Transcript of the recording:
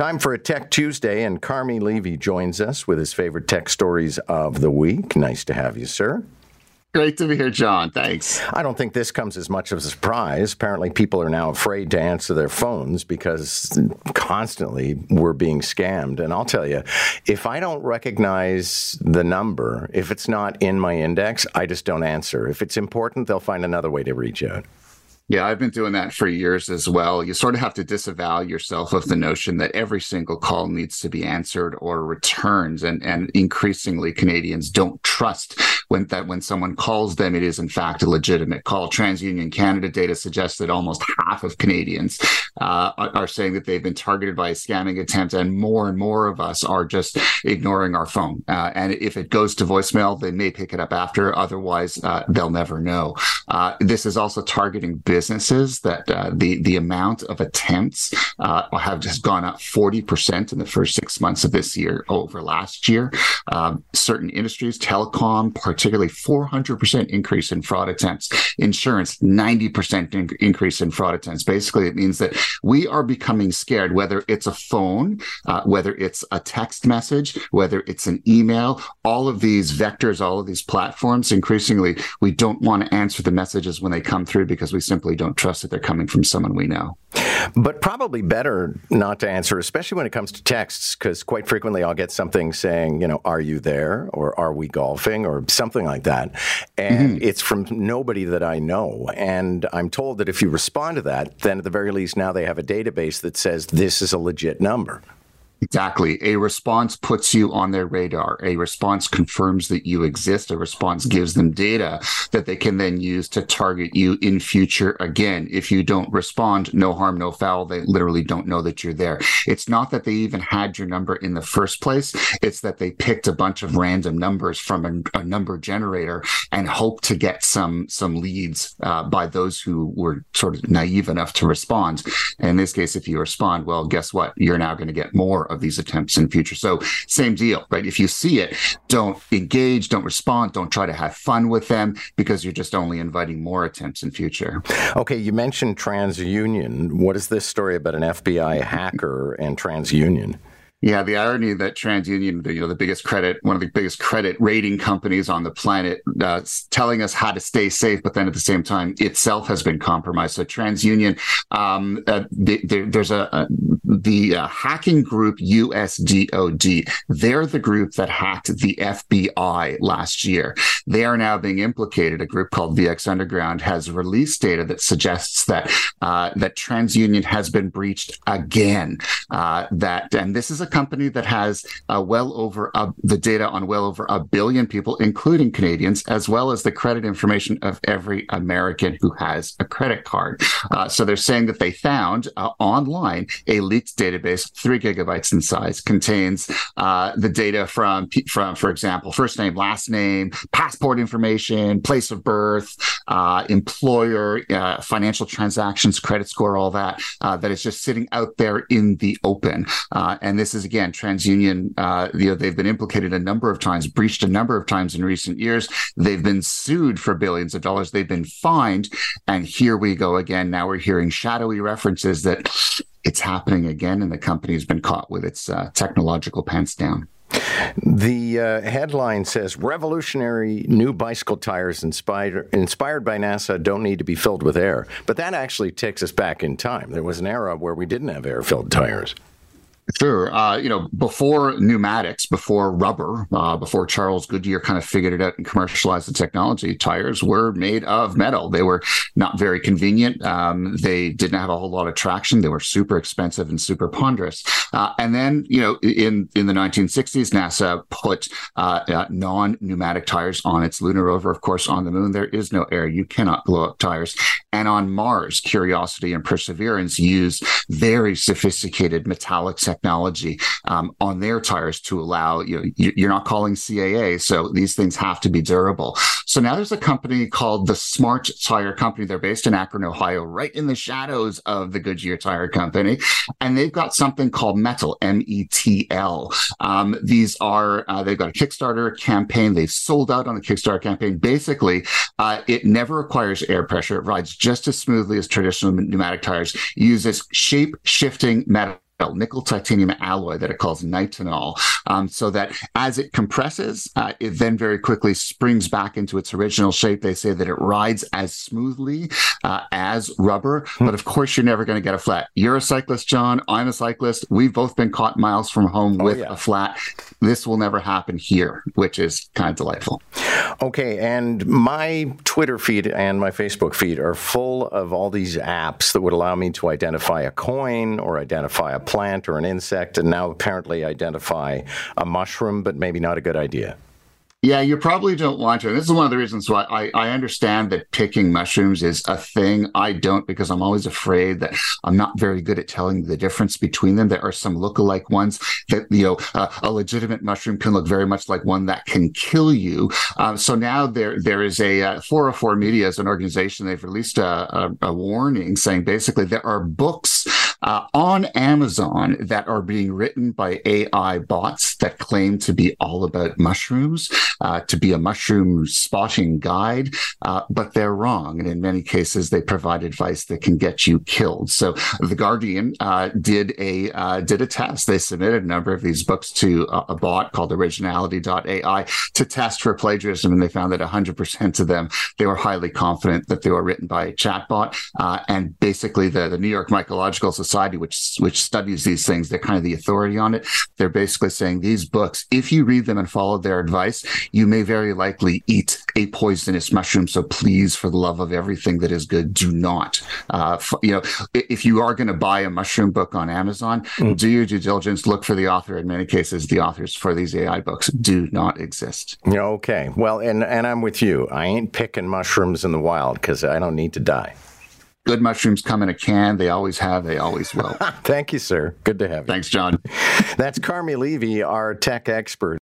Time for a Tech Tuesday, and Carmi Levy joins us with his favorite tech stories of the week. Nice to have you, sir. Great to be here, John. Thanks. I don't think this comes as much of a surprise. Apparently, people are now afraid to answer their phones because constantly we're being scammed. And I'll tell you, if I don't recognize the number, if it's not in my index, I just don't answer. If it's important, they'll find another way to reach out. Yeah, I've been doing that for years as well. You sort of have to disavow yourself of the notion that every single call needs to be answered or returned. And, and increasingly, Canadians don't trust when that when someone calls them, it is in fact a legitimate call. TransUnion Canada data suggests that almost half of Canadians uh, are, saying that they've been targeted by a scamming attempt, and more and more of us are just ignoring our phone. Uh, and if it goes to voicemail, they may pick it up after. Otherwise, uh, they'll never know. Uh, this is also targeting businesses that uh, the the amount of attempts uh, have just gone up 40% in the first six months of this year over last year. Um, certain industries, telecom, particularly 400% increase in fraud attempts. Insurance, 90% in- increase in fraud attempts. Basically, it means that we are becoming scared, whether it's a phone, uh, whether it's a text message, whether it's an email, all of these vectors, all of these platforms, increasingly, we don't want to answer the messages when they come through because we simply simply don't trust that they're coming from someone we know. But probably better not to answer, especially when it comes to texts, because quite frequently I'll get something saying, you know, are you there? Or are we golfing? Or something like that. And mm-hmm. it's from nobody that I know. And I'm told that if you respond to that, then at the very least now they have a database that says this is a legit number. Exactly. A response puts you on their radar. A response confirms that you exist. A response gives them data that they can then use to target you in future again. If you don't respond, no harm, no foul. They literally don't know that you're there. It's not that they even had your number in the first place. It's that they picked a bunch of random numbers from a, a number generator and hope to get some, some leads uh, by those who were sort of naive enough to respond. And in this case, if you respond, well, guess what? You're now going to get more of these attempts in the future. So same deal, right? If you see it, don't engage, don't respond, don't try to have fun with them because you're just only inviting more attempts in future. Okay, you mentioned TransUnion. What is this story about an FBI hacker and TransUnion? Yeah, the irony that TransUnion, the, you know, the biggest credit, one of the biggest credit rating companies on the planet, uh, telling us how to stay safe, but then at the same time itself has been compromised. So TransUnion, um, uh, the, the, there's a, a the uh, hacking group USDOD. They're the group that hacked the FBI last year. They are now being implicated. A group called VX Underground has released data that suggests that uh, that TransUnion has been breached again. Uh, that and this is a company that has uh, well over a, the data on well over a billion people, including Canadians, as well as the credit information of every American who has a credit card. Uh, so they're saying that they found uh, online a leaked database, three gigabytes in size, contains uh, the data from from, for example, first name, last name, passport information, place of birth, uh, employer, uh, financial transactions, credit score, all that. that is just sitting out there in the open, and this is is again TransUnion. Uh, you know, they've been implicated a number of times, breached a number of times in recent years. They've been sued for billions of dollars. They've been fined, and here we go again. Now we're hearing shadowy references that it's happening again, and the company's been caught with its uh, technological pants down. The uh, headline says revolutionary new bicycle tires inspired, inspired by NASA don't need to be filled with air. But that actually takes us back in time. There was an era where we didn't have air filled tires. Sure. Uh, you know, before pneumatics, before rubber, uh, before Charles Goodyear kind of figured it out and commercialized the technology, tires were made of metal. They were not very convenient. Um, they didn't have a whole lot of traction. They were super expensive and super ponderous. Uh, and then, you know, in in the 1960s, NASA put uh, uh, non-pneumatic tires on its lunar rover. Of course, on the moon there is no air. You cannot blow up tires. And on Mars, Curiosity and Perseverance use very sophisticated metallic technology um, on their tires to allow you know you're not calling CAA, so these things have to be durable. So now there's a company called the Smart Tire Company. They're based in Akron, Ohio, right in the shadows of the Goodyear Tire Company, and they've got something called Metal M E T L. Um, these are uh, they've got a Kickstarter campaign. They've sold out on the Kickstarter campaign. Basically, uh, it never requires air pressure. It rides just as smoothly as traditional pneumatic tires. Uses shape shifting metal nickel titanium alloy that it calls nitinol, um, so that as it compresses, uh, it then very quickly springs back into its original shape. They say that it rides as smoothly uh, as rubber, hmm. but of course, you're never going to get a flat. You're a cyclist, John. I'm a cyclist. We've both been caught miles from home oh, with yeah. a flat. This will never happen here, which is kind of delightful. Okay, and my Twitter feed and my Facebook feed are full of all these apps that would allow me to identify a coin or identify a plant or an insect, and now apparently identify a mushroom, but maybe not a good idea. Yeah, you probably don't want to. This is one of the reasons why I, I understand that picking mushrooms is a thing. I don't because I'm always afraid that I'm not very good at telling the difference between them. There are some look-alike ones that, you know, uh, a legitimate mushroom can look very much like one that can kill you. Um, so now there there is a uh, 404 Media as an organization. They've released a, a, a warning saying basically there are books uh, on Amazon that are being written by AI bots that claim to be all about mushrooms, uh, to be a mushroom spotting guide, uh, but they're wrong. And in many cases, they provide advice that can get you killed. So the Guardian uh, did a uh, did a test. They submitted a number of these books to a, a bot called Originality.ai to test for plagiarism, and they found that 100% of them they were highly confident that they were written by a chatbot. Uh, and basically, the, the New York Mycological Society Society, which which studies these things, they're kind of the authority on it. They're basically saying these books, if you read them and follow their advice, you may very likely eat a poisonous mushroom. So please, for the love of everything that is good, do not. Uh, f- you know, if you are going to buy a mushroom book on Amazon, mm. do your due diligence. Look for the author. In many cases, the authors for these AI books do not exist. Okay. Well, and and I'm with you. I ain't picking mushrooms in the wild because I don't need to die. Good mushrooms come in a can. They always have, they always will. Thank you, sir. Good to have you. Thanks, John. That's Carmi Levy, our tech expert.